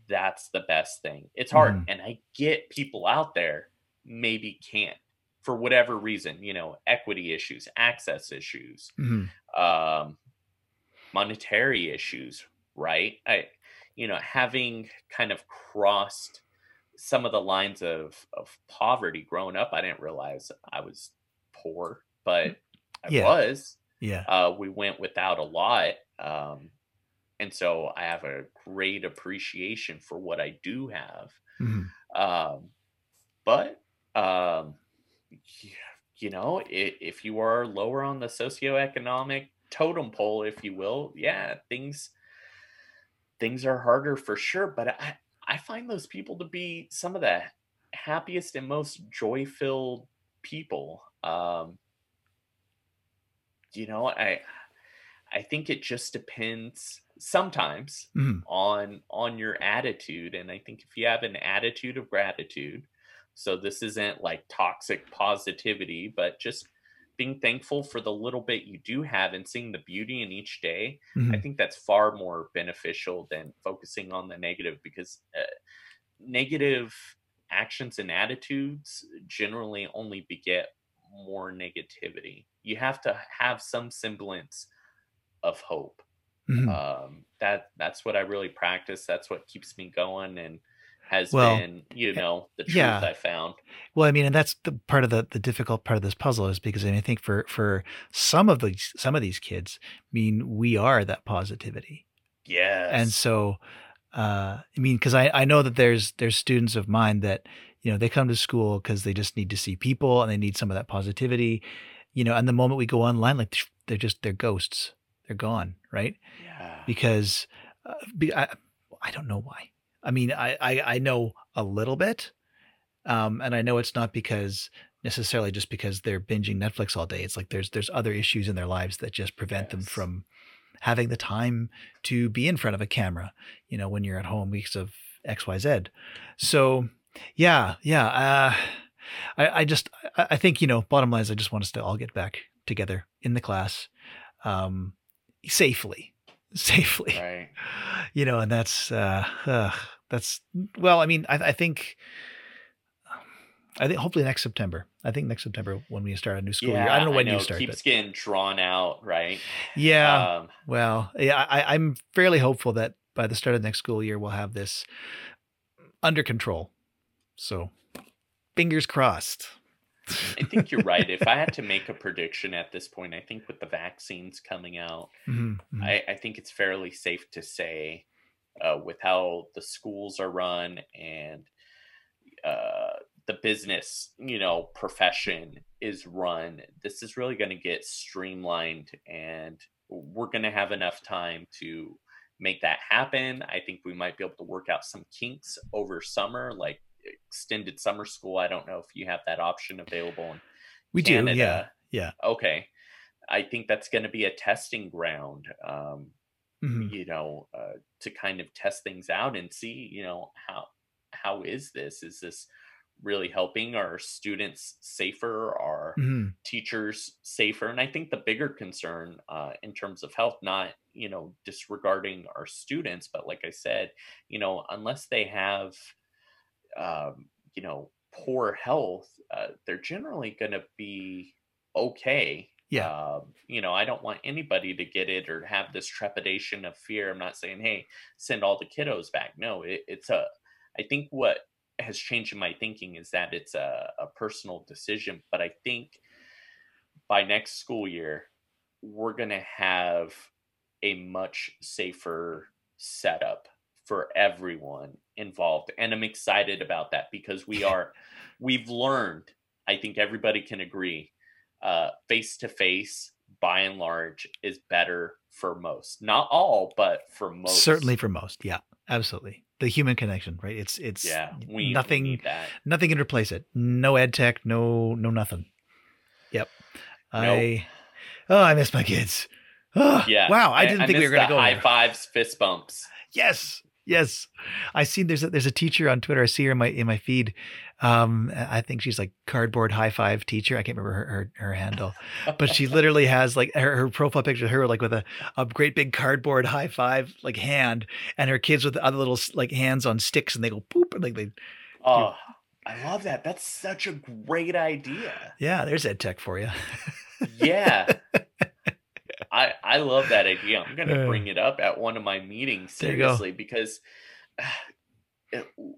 that's the best thing. It's hard
Mhm.
and i get people out there maybe can't for whatever reason you know equity issues access issues
Mhm.
um monetary issues right i you know having kind of crossed some of the lines of of poverty growing up i didn't realize i was poor but i
Yeah.
was
Yeah.
uh we went without a lot um and so i have a great appreciation for what i do have
Mhm.
um, but um, you know, if, you are lower on the socioeconomic totem pole, if you will, yeah, things things are harder for sure. But I I find those people to be some of the happiest and most joy filled people. Um, you know, I I think it just depends sometimes
Mhm.
on on your attitude and i think if you have an attitude of gratitude so this isn't like toxic positivity but just being thankful for the little bit you do have and seeing the beauty in each day i
Mhm.
think that's far more beneficial than focusing on the negative because uh, negative actions and attitudes generally only beget more negativity you have to have some semblance of hope
Mhm.
um that that's what i really practice that's what keeps me going and has
Well,
been you know the truth
yeah.
i found
Well, I mean, and that's the part of the the difficult part of this puzzle is because I, mean, I think for for some of these some of these kids, I mean, we are that positivity,
yes
and so uh, I mean, because I I know that there's there's students of mine that you know they come to school because they just need to see people and they need some of that positivity, you know. And the moment we go online, like they're just they're ghosts, they're gone, right?
yeah
because uh, be, I, I don't know why. I mean, I, I, I know a little bit, um, and I know it's not because necessarily just because they're binging Netflix all day. It's like there's there's other issues in their lives that just prevent them from having the time to be in front of a camera. You know, when you're at home, weeks of X Y Z. So yeah, yeah. Uh, I, I just I, I think you know. Bottom line is, I just want us to all get back together in the class, um, safely, safely
right
you know, and that's uh, uh that's well, I mean, I, I think, I think hopefully next September. I think next September when we start a new school year. I don't know when you start,
keeps
but
getting drawn out right
yeah.
um
well, yeah, I, I'm fairly hopeful that by the start of next school year we'll have this under control. So, fingers crossed.
I think you're right. If I had to make a prediction at this point, I think with the vaccines coming out,
Mhm, mhm.
I, I think it's fairly safe to say, uh, with how the schools are run and uh, the business, you know, profession is run, this is really going to get streamlined, and we're going to have enough time to make that happen. I think we might be able to work out some kinks over summer, like extended summer school. I don't know if you have that option available.
We do, yeah, yeah.
okay i think that's going to be a testing ground um,
Mhm.
you know uh, to kind of test things out and see you know how how is this is this really helping our students safer are
Mhm.
teachers safer and i think the bigger concern uh, in terms of health not you know disregarding our students but like i said you know unless they have um, you know poor health uh, they're generally going to be okay
Yeah.
um, you know i don't want anybody to get it or have this trepidation of fear i'm not saying hey send all the kiddos back no it, it's a i think what has changed in my thinking is that it's a, a personal decision but i think by next school year we're going to have a much safer setup for everyone involved and i'm excited about that because we are we've learned i think everybody can agree face to face by and large is better for most not all but for most
Certainly for most. Yeah, absolutely. The human connection, right? It's it's
yeah we we
nothing
need that
nothing can replace it. No ed tech, no no nothing. Yep. I oh I miss my kids. Oh,
yeah
Wow, I didn't think we were gonna go
high
there.
fives fist bumps
Yes. Yes. I see there's a there's a teacher on Twitter. I see her in my in my feed. Um I think she's like cardboard high five teacher. I can't remember her her, her handle. But she literally has like her, her profile picture of her like with a, a great big cardboard high five like hand and her kids with the other little like hands on sticks and they go poop and like they
oh i love that that's such a great idea
yeah, there's ed tech for you.
yeah i i love that idea. I'm gonna
Uh,
bring it up at one of my meetings
There you go.
seriously because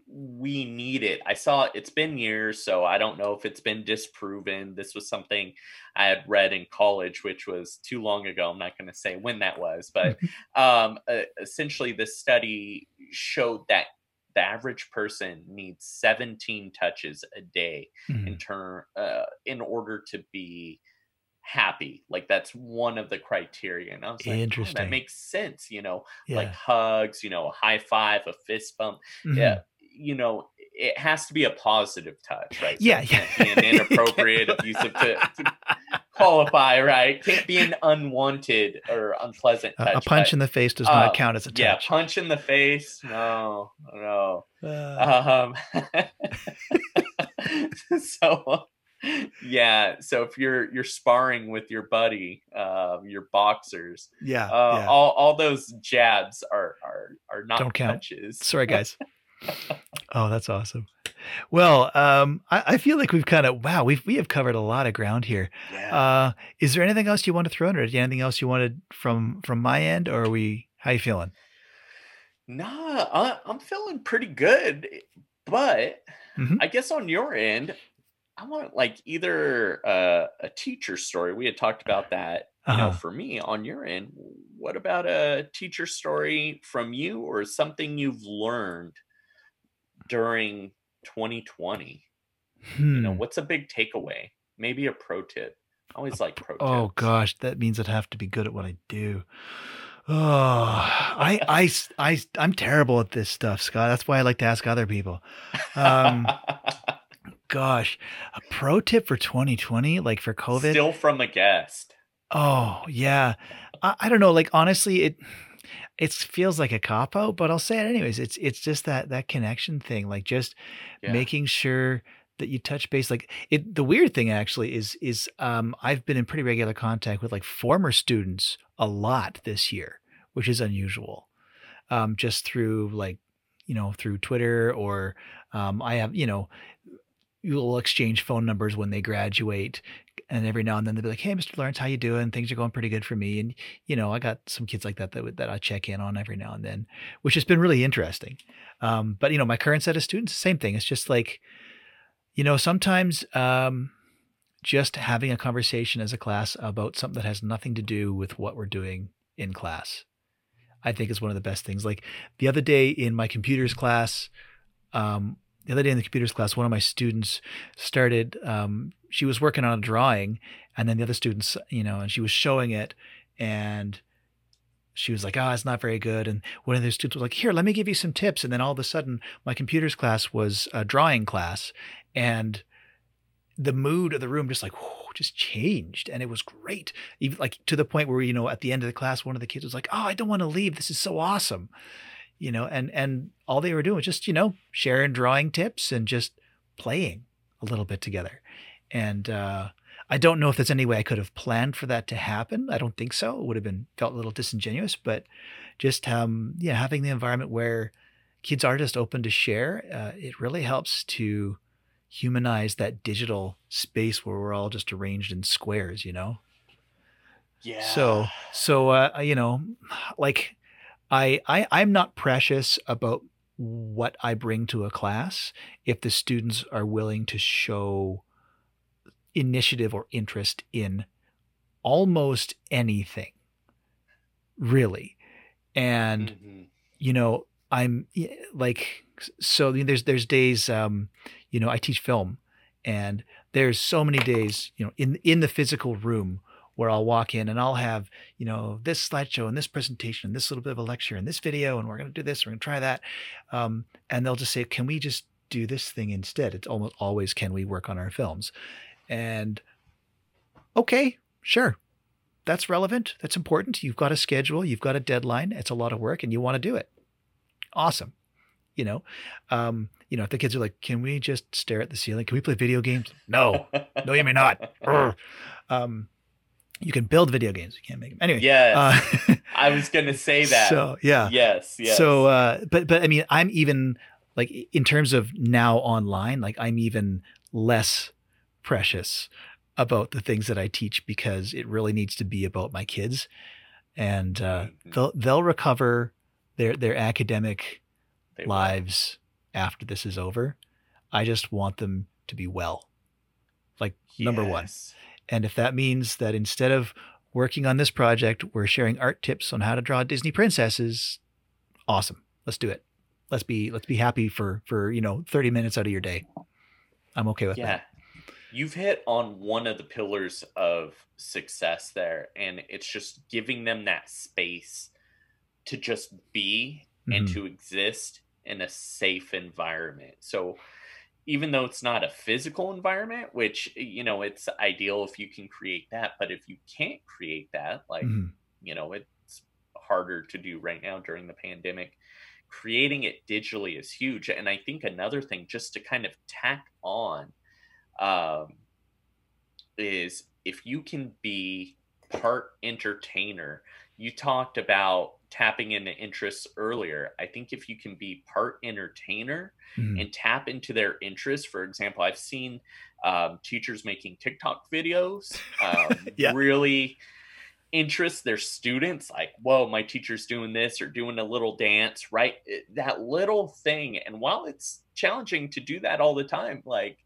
we need it. I saw it's been years so i don't know if it's been disproven. This was something i had read in college which was too long ago. I'm not going to say when that was but um uh, essentially this study showed that the average person needs 17 touches a day
Mhm.
in turn uh, in order to be happy like that's one of the criteria and i was like oh,
Interesting.
that makes sense you know
Yeah.
like hugs you know a high five a fist bump
Mhm.
yeah you know it has to be a positive touch right
Yeah, yeah.
be an inappropriate abusive to, to qualify right can't be an unwanted or unpleasant touch
A, a punch
but,
in the face does not
uh,
count as a touch.
yeah punch in the face no no
Uh,
um, so yeah, so if you're you're sparring with your buddy, um, your boxers,
yeah,
uh,
yeah.
all all those jabs are are are not
Don't count. Sorry, guys. oh, that's awesome. Well, um, I, I feel like we've kind of wow, we've we have covered a lot of ground here.
Yeah.
Uh, is there anything else you want to throw in, or anything else you wanted from from my end, or are we? How you feeling?
nah, I, I'm feeling pretty good, but
Mhm.
I guess on your end, I want like either uh, a teacher story. We had talked about that. You know,
Uh-huh.
for me on your end, what about a teacher story from you or something you've learned during 2020? You know,
Hmm.
what's a big takeaway? Maybe a pro tip. I always like pro
Oh
tips.
gosh, that means I'd have to be good at what I do. Oh, I, I, I, I'm terrible at this stuff, Scott. That's why I like to ask other people. Um, gosh, a pro tip for 2020, like for COVID.
Still from a guest.
Oh yeah, I, I don't know. Like honestly, it it feels like a cop out, but I'll say it anyways. It's it's just that that connection thing, like just
Yeah.
making sure that you touch base. Like it. The weird thing actually is is um I've been in pretty regular contact with like former students a lot this year, which is unusual. Um, just through like you know through Twitter or um I have you know you'll exchange phone numbers when they graduate and every now and then they'll be like, "Hey, Mr. Lawrence, how you doing? Things are going pretty good for me." And you know, I got some kids like that that that I check in on every now and then, which has been really interesting. Um, but you know, my current set of students, same thing. It's just like, you know, sometimes um, just having a conversation as a class about something that has nothing to do with what we're doing in class, I think is one of the best things. Like the other day in my computers class, um, the other day in the computers class, one of my students started. Um, she was working on a drawing, and then the other students, you know, and she was showing it, and she was like, "Oh, it's not very good." And one of the students was like, "Here, let me give you some tips." And then all of a sudden, my computers class was a drawing class, and the mood of the room just like whew, just changed, and it was great. Even like to the point where you know, at the end of the class, one of the kids was like, "Oh, I don't want to leave. This is so awesome." You know, and and all they were doing was just you know sharing drawing tips and just playing a little bit together. And uh, I don't know if there's any way I could have planned for that to happen. I don't think so. It would have been felt a little disingenuous, but just um, yeah, having the environment where kids are just open to share, uh, it really helps to humanize that digital space where we're all just arranged in squares, you know.
Yeah.
So so uh, you know, like I I I'm not precious about what I bring to a class if the students are willing to show initiative or interest in almost anything really and
Mhm.
you know i'm like so there's there's days um you know i teach film and there's so many days you know in in the physical room where i'll walk in and i'll have you know this slideshow and this presentation and this little bit of a lecture and this video and we're going to do this we're going to try that um, and they'll just say can we just do this thing instead? It's almost always can we work on our films? And okay sure. That's relevant. That's important. You've got a schedule. You've got a deadline. It's a lot of work and you want to do it. Awesome. You know um you know if the kids are like can we just stare at the ceiling? Can we play video games? No. No you may not. Um you can build video games you can't make them anyway
Yes.
uh,
I was gonna say that.
so yeah
Yes. Yes.
so uh but but i mean i'm even like in terms of now online like i'm even less precious about the things that i teach because it really needs to be about my kids and uh
Mhm.
they'll they'll recover their their academic
They will.
lives after this is over i just want them to be well like number one
Yes.
And if that means that instead of working on this project, we're sharing art tips on how to draw Disney princesses, awesome. Let's do it. Let's be let's be happy for for you know 30 minutes out of your day. I'm okay with that.
Yeah.
that.
You've hit on one of the pillars of success there, and it's just giving them that space to just be and
Mhm.
to exist in a safe environment. So, even though it's not a physical environment, which, you know, it's ideal if you can create that, but if you can't create that, like,
Mhm.
you know, it's harder to do right now during the pandemic. Creating it digitally is huge. And I think another thing, just to kind of tack on, um, is if you can be part entertainer, you talked about tapping into interests earlier. I think if you can be part entertainer
Mhm.
and tap into their interests, for example, I've seen um, teachers making TikTok videos, um,
Yeah.
really interest their students like whoa my teacher's doing this or doing a little dance right that little thing and while it's challenging to do that all the time like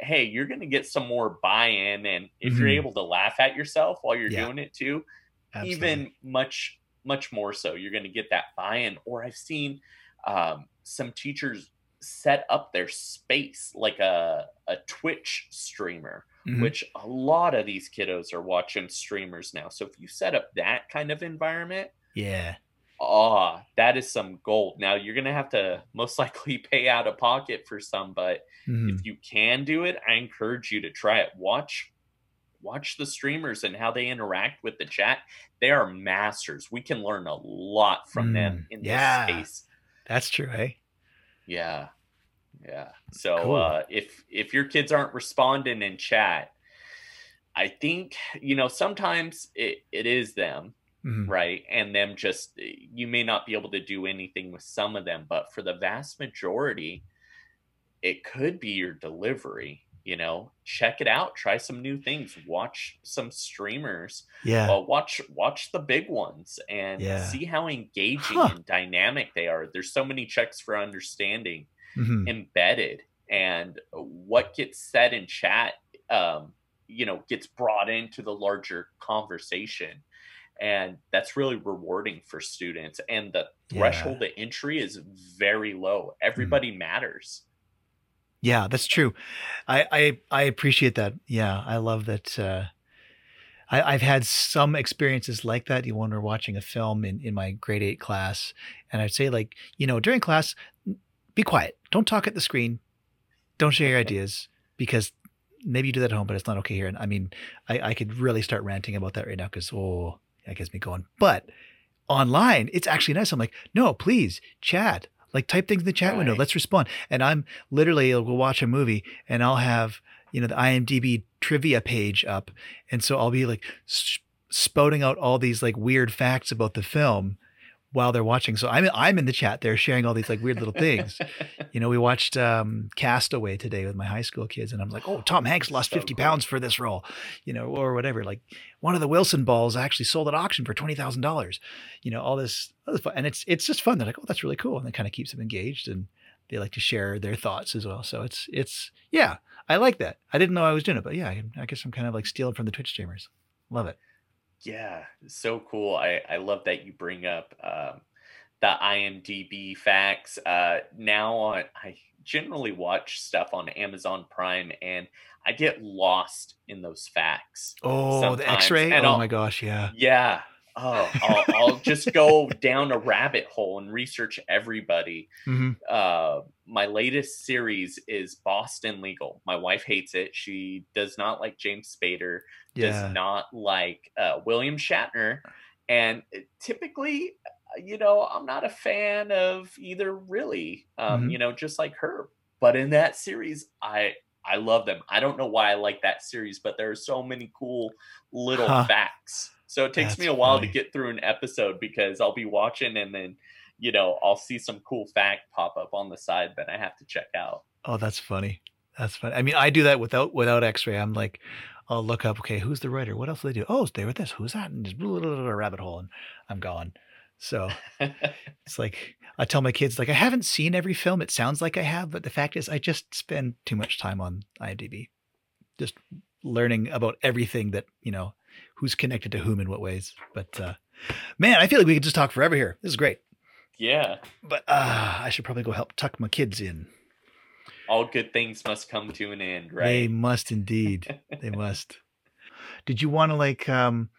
hey you're going to get some more buy-in and if you're
Mhm.
able to laugh at yourself while you're
Yeah.
doing it too
Absolutely.
even much much more so you're going to get that buy-in or i've seen um, some teachers set up their space like a, a twitch streamer
Mhm.
which a lot of these kiddos are watching streamers now so if you set up that kind of environment
yeah.
Ah that is some gold now you're going to have to most likely pay out of pocket for some but
Mhm.
if you can do it i encourage you to try it watch watch the streamers and how they interact with the chat they are masters we can learn a lot from them
Mm,
in this
yeah.
space
That's true, hey?
yeah yeah so
Cool.
uh if if your kids aren't responding in chat i think you know sometimes it, it is them
Mhm.
right and them just you may not be able to do anything with some of them but for the vast majority it could be your delivery you know check it out try some new things watch some streamers
Yeah.
well watch watch the big ones and
Yeah.
see how engaging
Huh.
and dynamic they are there's so many checks for understanding
Mhm.
embedded and what gets said in chat um, you know gets brought into the larger conversation and that's really rewarding for students and the
Yeah.
threshold to entry is very low everybody matters
Yeah, that's true. I, I I appreciate that. Yeah, I love that. Uh, I, I've had some experiences like that. You when we're watching a film in, in my grade eight class, and I'd say like, you know, during class, be quiet. Don't talk at the screen. Don't share your ideas because maybe you do that at home, but it's not okay here. And I mean, I, I could really start ranting about that right now because oh, that gets me going. But online, it's actually nice. I'm like, no, please chat. Like type things in the chat window. Let's respond. And I'm literally we'll watch a movie and I'll have you know the IMDb trivia page up, and so I'll be like spouting out all these like weird facts about the film while they're watching. So I'm I'm in the chat there sharing all these like weird little things. You know, we watched um, Cast Away today with my high school kids, and I'm like, oh, Tom Hanks lost
So
50
cool.
pounds for this role, you know, or whatever. Like one of the Wilson balls actually sold at auction for twenty thousand dollars. You know, all this, all this fun. and it's it's just fun. They're like, oh, that's really cool, and it kind of keeps them engaged, and they like to share their thoughts as well. So it's it's yeah, I like that. I didn't know I was doing it, but yeah, I, I guess I'm kind of like stealing from the Twitch streamers. Love it.
Yeah, so cool. I, I love that you bring up um, the IMDb facts. Uh, now on, I generally watch stuff on Amazon Prime, and I get lost in those facts.
Oh, the X-ray.
and
Oh
I'll-
my gosh, yeah.
Yeah. Oh, I'll, I'll just go down a rabbit hole and research everybody.
hmm
Uh, my latest series is Boston Legal. My wife hates it. She does not like James Spader
Yeah.
does not like uh, William Shatner. And typically, uh, you know, I'm not a fan of either, really. Um,
Mhm.
You know, just like her. But in that series, I I love them. I don't know why I like that series, but there are so many cool little
Huh.
facts. So it takes
That's
me a while
funny.
to get through an episode because I'll be watching and then, you know, I'll see some cool fact pop up on the side that I have to check out.
Oh, that's funny. That's funny. I mean, I do that without without X-ray. I'm like, I'll look up. Okay, who's the writer? What else do they do? Oh, they were this. Who's that? And just blah, blah, blah, rabbit hole, and I'm gone. So it's like I tell my kids, like, I haven't seen every film. It sounds like I have, but the fact is, I just spend too much time on IMDb, just learning about everything that you know, who's connected to whom in what ways. But uh, man, I feel like we could just talk forever here. This is great.
yeah.
But uh, I should probably go help tuck my kids in.
All good things must come to an end, right?
They must indeed. they must. Did you want to like um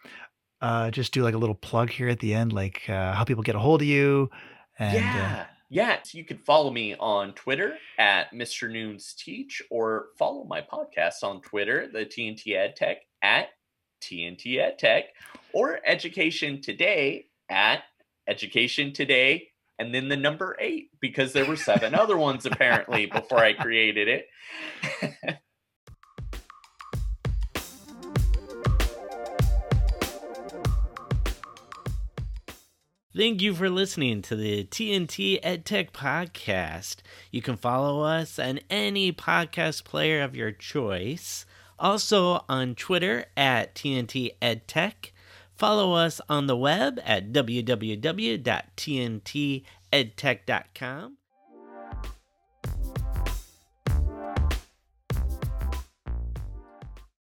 uh just do like a little plug here at the end, like uh how people get a hold of you? And uh,
yeah. Yeah. So you can follow me on Twitter at Mr. Nunes Teach or follow my podcast on Twitter, the TNT Ed Tech at TNT Ed Tech or Education Today at Education Today and then the number eight because there were seven other ones apparently before I created it.
Thank you for listening to the TNT EdTech podcast. You can follow us on any podcast player of your choice. Also on Twitter at TNT EdTech. Follow us on the web at www.tntedtech.com.